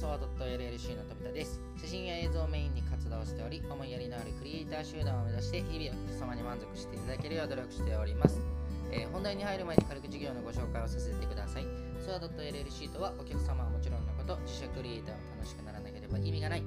ソワ .llc の富田です。写真や映像をメインに活動しており思いやりのあるクリエイター集団を目指して日々お客様に満足していただけるよう努力しております、えー本題に入る前に軽く授業のご紹介をさせてください。ソワ .llc とはお客様はもちろんのこと自社クリエイターを楽しくならなければ意味がない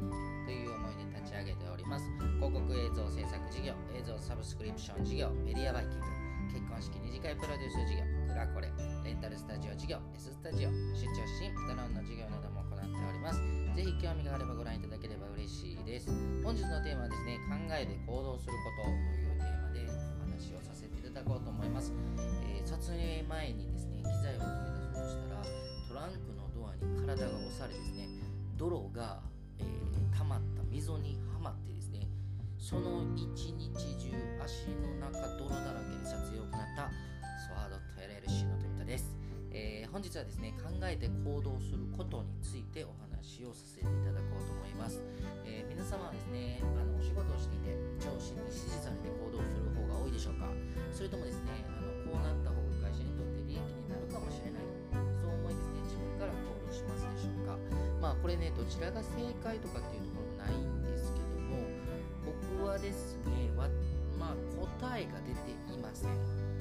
という思いで立ち上げております。広告映像制作事業映像サブスクリプション事業メディアバイキング結婚式二次会プロデュース事業クラコレレンタルスタジオ事業 S スタジオ出張写真ドローンの事業なども行っております。ぜひ興味があればご覧いただければ嬉しいです。本日のテーマはですね考えて行動することというテーマでお話をさせていただこうと思います、えー撮影前にですね機材を取り出そうとしたらトランクのドアに体が押されですね泥が、えー溜まった溝にはまってですねその一日中足の中泥だらけで撮影を行ったスワード .llc の富田です、えー本日はですね考えて行動することについてお話をさせていただこうと思います、えー皆様はですねあのお仕事をしていて上司に指示されて行動する方が多いでしょうか？それともですねあのこうなった方が会社にとって利益になるかもしれない。そう思いですね自分から行動しますでしょうか？まあこれねどちらが正解とかっていうと答えが出ていません、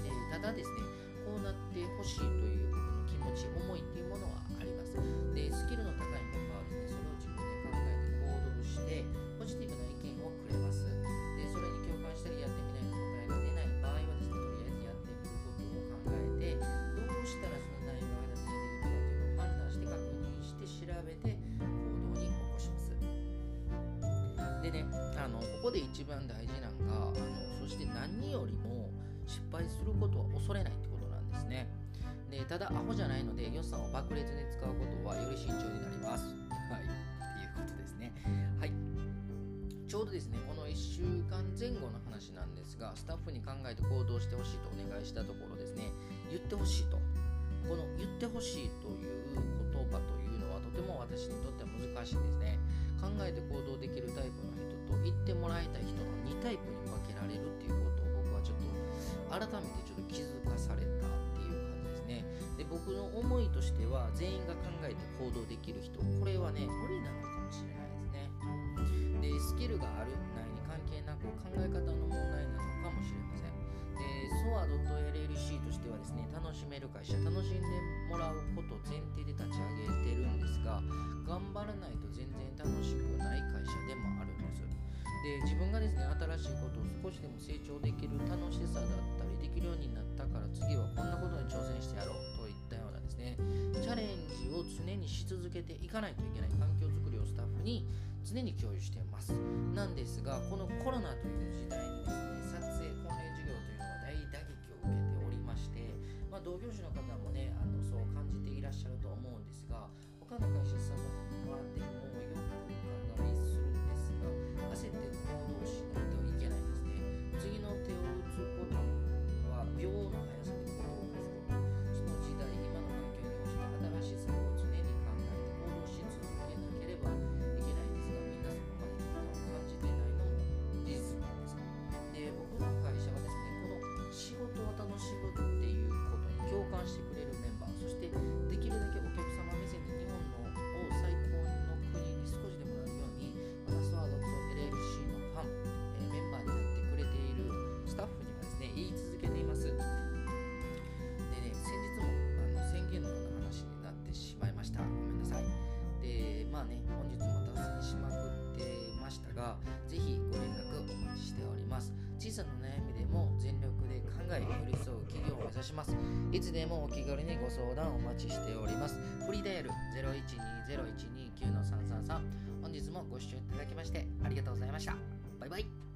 えーただですねこうなってほしいという僕の気持ち思いっていうものはあります。でスキルの高いメンバーはですねそれを自分で考えて行動してポジティブな意見をくれます。でそれに共感したりやってみないと答えが出ない場合はですねとりあえずやってみることを考えてどうしたらその内容が達成できるかというのを判断して確認して調べて行動に起こします。でねあのここで一番大事なのがあのそして何よりも失敗することは恐れないってことなんですね。でただアホじゃないので予算を爆裂に使うことはより慎重になります。はい。っていうことですね。はい。ちょうどですねこの1週間前後の話なんですがスタッフに考えて行動してほしいとお願いしたところですね。言ってほしいと。この言ってほしいという言葉というのはとても私にとっては難しいですね。考えて行動できるタ僕の思いとしては全員が考えて行動できる人これはね無理なのかもしれないですね。でスキルがあるないに関係なく考え方の問題なのかもしれません。でソア .llc としてはですね楽しめる会社楽しんでもらうことを前提で立ち上げてるんですが頑張らないと全然楽しくない会社でもあるんです。で自分がですね新しいことを少しでも成長できにし続けていかないといけない環境づくりをスタッフに常に共有しています。なんですがこのコロナという時代にですね撮影婚礼事業というのは大打撃を受けておりまして、まあ、同業種の方もねあのそう感じていらっしゃると思うんですが他の会社さんはでもよく言い続けています。でね先日もあの宣言のような話になってしまいました。ごめんなさい。でまあね本日も脱線しまくってましたがぜひご連絡お待ちしております。小さな悩みでも全力で考え寄り添う企業を目指します。いつでもお気軽にご相談お待ちしております。フリーダイヤル0120129333本日もご視聴いただきましてありがとうございました。バイバイ。